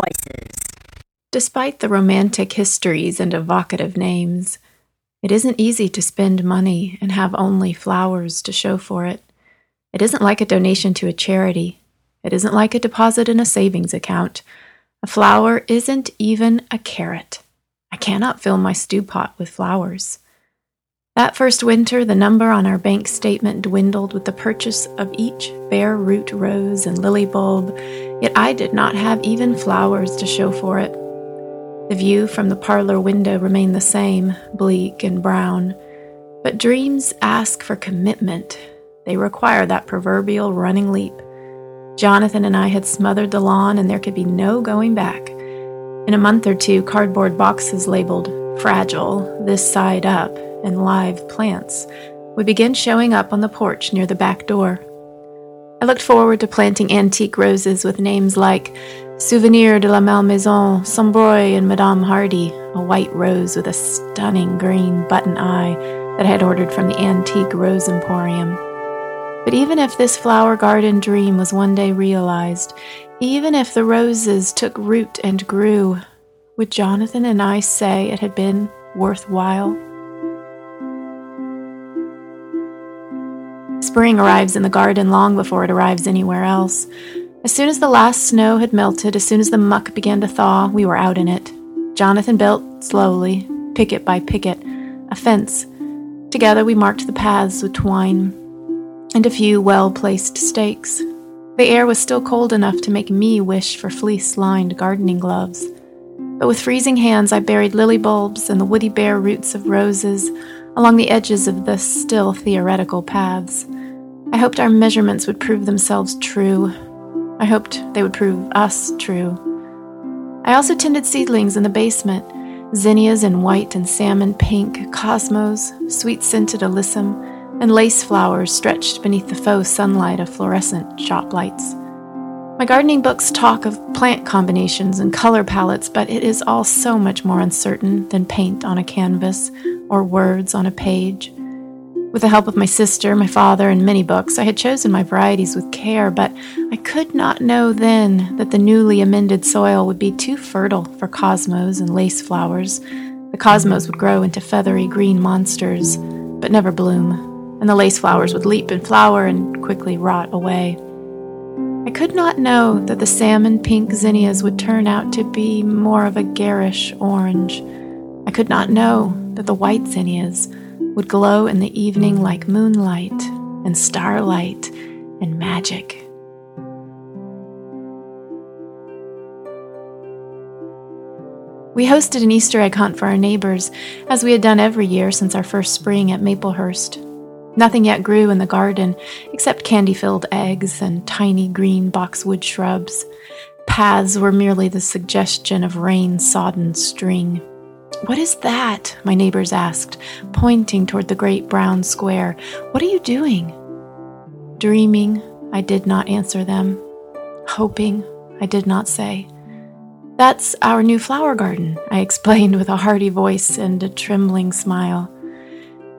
voices. Despite the romantic histories and evocative names, it isn't easy to spend money and have only flowers to show for it. It isn't like a donation to a charity. It isn't like a deposit in a savings account. A flower isn't even a carrot. I cannot fill my stew pot with flowers. That first winter, the number on our bank statement dwindled with the purchase of each bare root rose and lily bulb, yet I did not have even flowers to show for it. The view from the parlor window remained the same, bleak and brown. But dreams ask for commitment. They require that proverbial running leap. Jonathan and I had smothered the lawn, and there could be no going back. In a month or two, cardboard boxes labeled fragile, this side up, and live plants would begin showing up on the porch near the back door. I looked forward to planting antique roses with names like Souvenir de la Malmaison, Sombreuil, and Madame Hardy, a white rose with a stunning green button eye that I had ordered from the antique rose emporium. But even if this flower garden dream was one day realized, even if the roses took root and grew, would Jonathan and I say it had been worthwhile? Spring arrives in the garden long before it arrives anywhere else. As soon as the last snow had melted, as soon as the muck began to thaw, we were out in it. Jonathan built, slowly, picket by picket, a fence. Together we marked the paths with twine and a few well placed stakes. The air was still cold enough to make me wish for fleece lined gardening gloves. But with freezing hands, I buried lily bulbs and the woody bare roots of roses along the edges of the still theoretical paths. I hoped our measurements would prove themselves true. I hoped they would prove us true. I also tended seedlings in the basement zinnias in white and salmon pink, cosmos, sweet scented alyssum, and lace flowers stretched beneath the faux sunlight of fluorescent shop lights. My gardening books talk of plant combinations and color palettes, but it is all so much more uncertain than paint on a canvas or words on a page. With the help of my sister, my father, and many books, I had chosen my varieties with care, but I could not know then that the newly amended soil would be too fertile for cosmos and lace flowers. The cosmos would grow into feathery green monsters, but never bloom, and the lace flowers would leap and flower and quickly rot away. I could not know that the salmon pink zinnias would turn out to be more of a garish orange. I could not know that the white zinnias would glow in the evening like moonlight and starlight and magic. We hosted an Easter egg hunt for our neighbors, as we had done every year since our first spring at Maplehurst. Nothing yet grew in the garden except candy filled eggs and tiny green boxwood shrubs. Paths were merely the suggestion of rain sodden string. What is that? my neighbors asked, pointing toward the great brown square. What are you doing? Dreaming, I did not answer them. Hoping, I did not say. That's our new flower garden, I explained with a hearty voice and a trembling smile.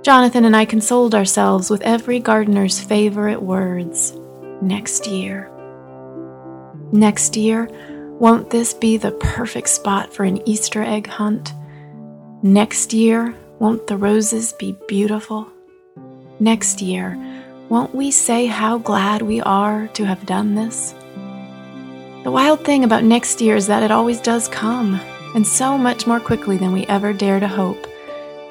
Jonathan and I consoled ourselves with every gardener's favorite words next year. Next year, won't this be the perfect spot for an Easter egg hunt? Next year, won't the roses be beautiful? Next year, won't we say how glad we are to have done this? The wild thing about next year is that it always does come, and so much more quickly than we ever dare to hope.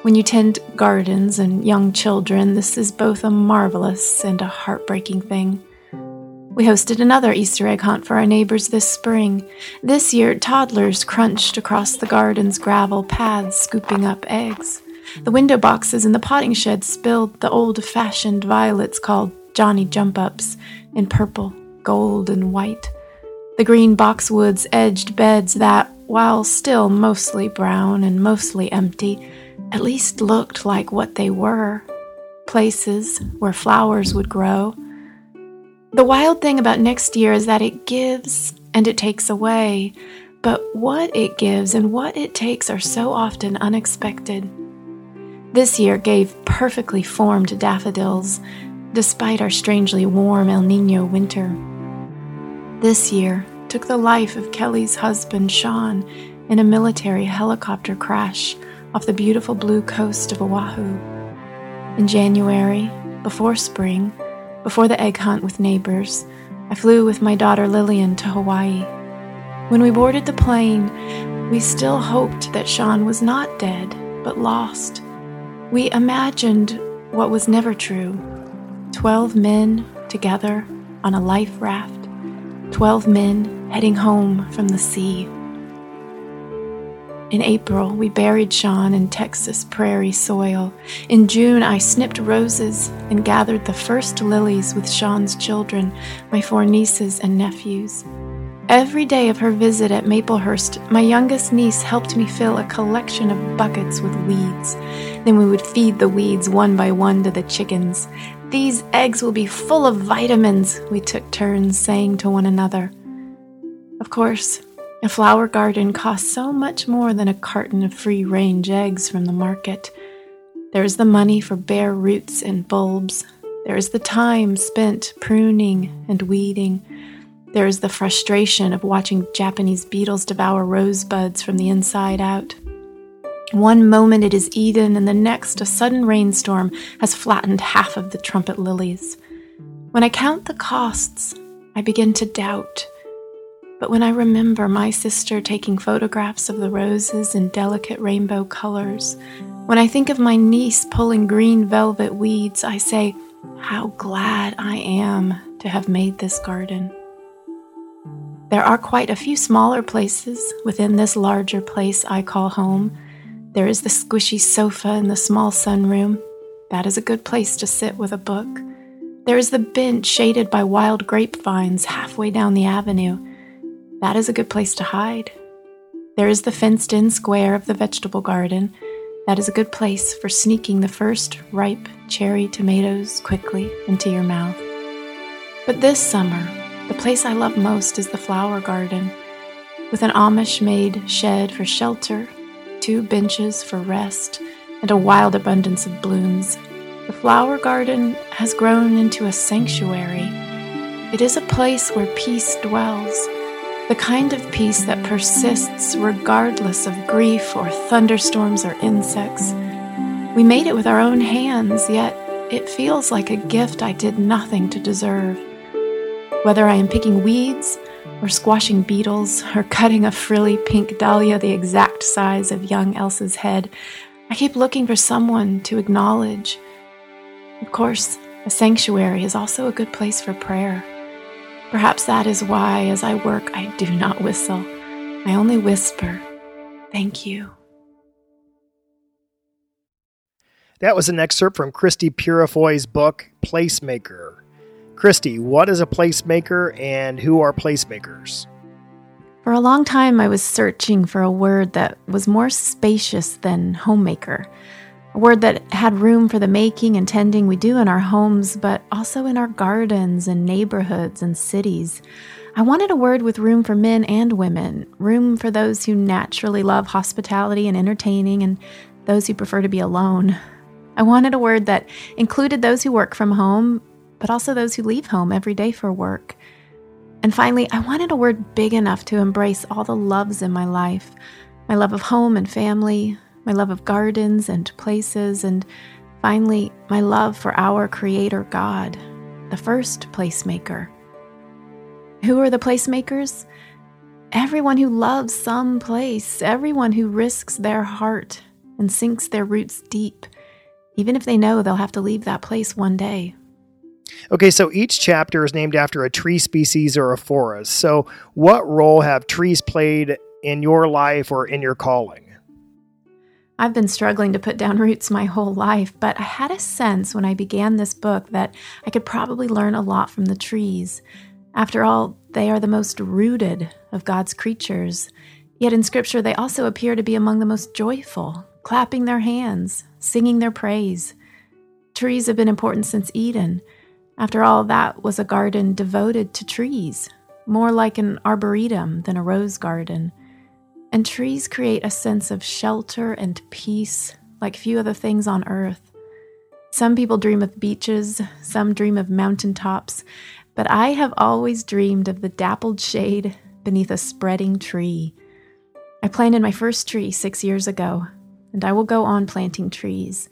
When you tend gardens and young children, this is both a marvelous and a heartbreaking thing. We hosted another Easter egg hunt for our neighbors this spring. This year, toddlers crunched across the garden's gravel paths, scooping up eggs. The window boxes in the potting shed spilled the old fashioned violets called Johnny Jump Ups in purple, gold, and white. The green boxwoods edged beds that, while still mostly brown and mostly empty, at least looked like what they were places where flowers would grow the wild thing about next year is that it gives and it takes away, but what it gives and what it takes are so often unexpected. This year gave perfectly formed daffodils, despite our strangely warm El Nino winter. This year took the life of Kelly's husband, Sean, in a military helicopter crash off the beautiful blue coast of Oahu. In January, before spring, before the egg hunt with neighbors, I flew with my daughter Lillian to Hawaii. When we boarded the plane, we still hoped that Sean was not dead, but lost. We imagined what was never true twelve men together on a life raft, twelve men heading home from the sea. In April, we buried Sean in Texas prairie soil. In June, I snipped roses and gathered the first lilies with Sean's children, my four nieces and nephews. Every day of her visit at Maplehurst, my youngest niece helped me fill a collection of buckets with weeds. Then we would feed the weeds one by one to the chickens. These eggs will be full of vitamins, we took turns saying to one another. Of course, a flower garden costs so much more than a carton of free range eggs from the market. There is the money for bare roots and bulbs. There is the time spent pruning and weeding. There is the frustration of watching Japanese beetles devour rosebuds from the inside out. One moment it is Eden, and the next a sudden rainstorm has flattened half of the trumpet lilies. When I count the costs, I begin to doubt. But when I remember my sister taking photographs of the roses in delicate rainbow colors, when I think of my niece pulling green velvet weeds, I say, How glad I am to have made this garden. There are quite a few smaller places within this larger place I call home. There is the squishy sofa in the small sunroom. That is a good place to sit with a book. There is the bench shaded by wild grapevines halfway down the avenue. That is a good place to hide. There is the fenced in square of the vegetable garden. That is a good place for sneaking the first ripe cherry tomatoes quickly into your mouth. But this summer, the place I love most is the flower garden, with an Amish made shed for shelter, two benches for rest, and a wild abundance of blooms. The flower garden has grown into a sanctuary. It is a place where peace dwells the kind of peace that persists regardless of grief or thunderstorms or insects. We made it with our own hands, yet it feels like a gift I did nothing to deserve. Whether I am picking weeds, or squashing beetles, or cutting a frilly pink dahlia the exact size of young Elsa's head, I keep looking for someone to acknowledge. Of course, a sanctuary is also a good place for prayer. Perhaps that is why, as I work, I do not whistle. I only whisper, Thank you. That was an excerpt from Christy Purifoy's book, Placemaker. Christy, what is a placemaker and who are placemakers? For a long time, I was searching for a word that was more spacious than homemaker a word that had room for the making and tending we do in our homes, but also in our gardens and neighborhoods and cities. I wanted a word with room for men and women, room for those who naturally love hospitality and entertaining, and those who prefer to be alone. I wanted a word that included those who work from home, but also those who leave home every day for work. And finally, I wanted a word big enough to embrace all the loves in my life my love of home and family, my love of gardens and places, and finally, my love for our Creator God, the first placemaker. Who are the placemakers? Everyone who loves some place, everyone who risks their heart and sinks their roots deep, even if they know they'll have to leave that place one day. Okay, so each chapter is named after a tree species or a forest. So, what role have trees played in your life or in your calling? I've been struggling to put down roots my whole life, but I had a sense when I began this book that I could probably learn a lot from the trees. After all, they are the most rooted of God's creatures. Yet in Scripture, they also appear to be among the most joyful, clapping their hands, singing their praise. Trees have been important since Eden. After all, that was a garden devoted to trees, more like an arboretum than a rose garden. And trees create a sense of shelter and peace like few other things on earth. Some people dream of beaches, some dream of mountaintops, but I have always dreamed of the dappled shade beneath a spreading tree. I planted my first tree six years ago, and I will go on planting trees,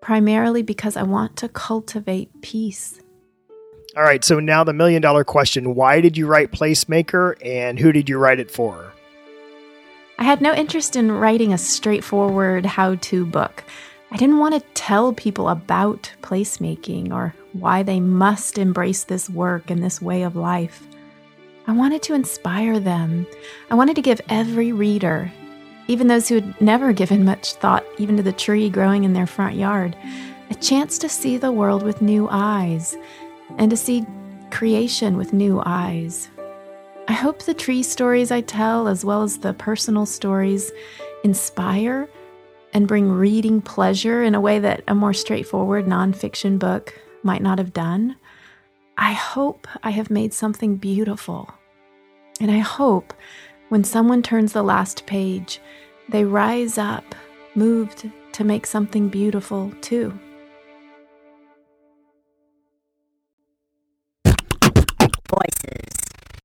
primarily because I want to cultivate peace. All right, so now the million dollar question why did you write Placemaker and who did you write it for? I had no interest in writing a straightforward how to book. I didn't want to tell people about placemaking or why they must embrace this work and this way of life. I wanted to inspire them. I wanted to give every reader, even those who had never given much thought even to the tree growing in their front yard, a chance to see the world with new eyes and to see creation with new eyes. I hope the tree stories I tell, as well as the personal stories, inspire and bring reading pleasure in a way that a more straightforward nonfiction book might not have done. I hope I have made something beautiful. And I hope when someone turns the last page, they rise up, moved to make something beautiful too.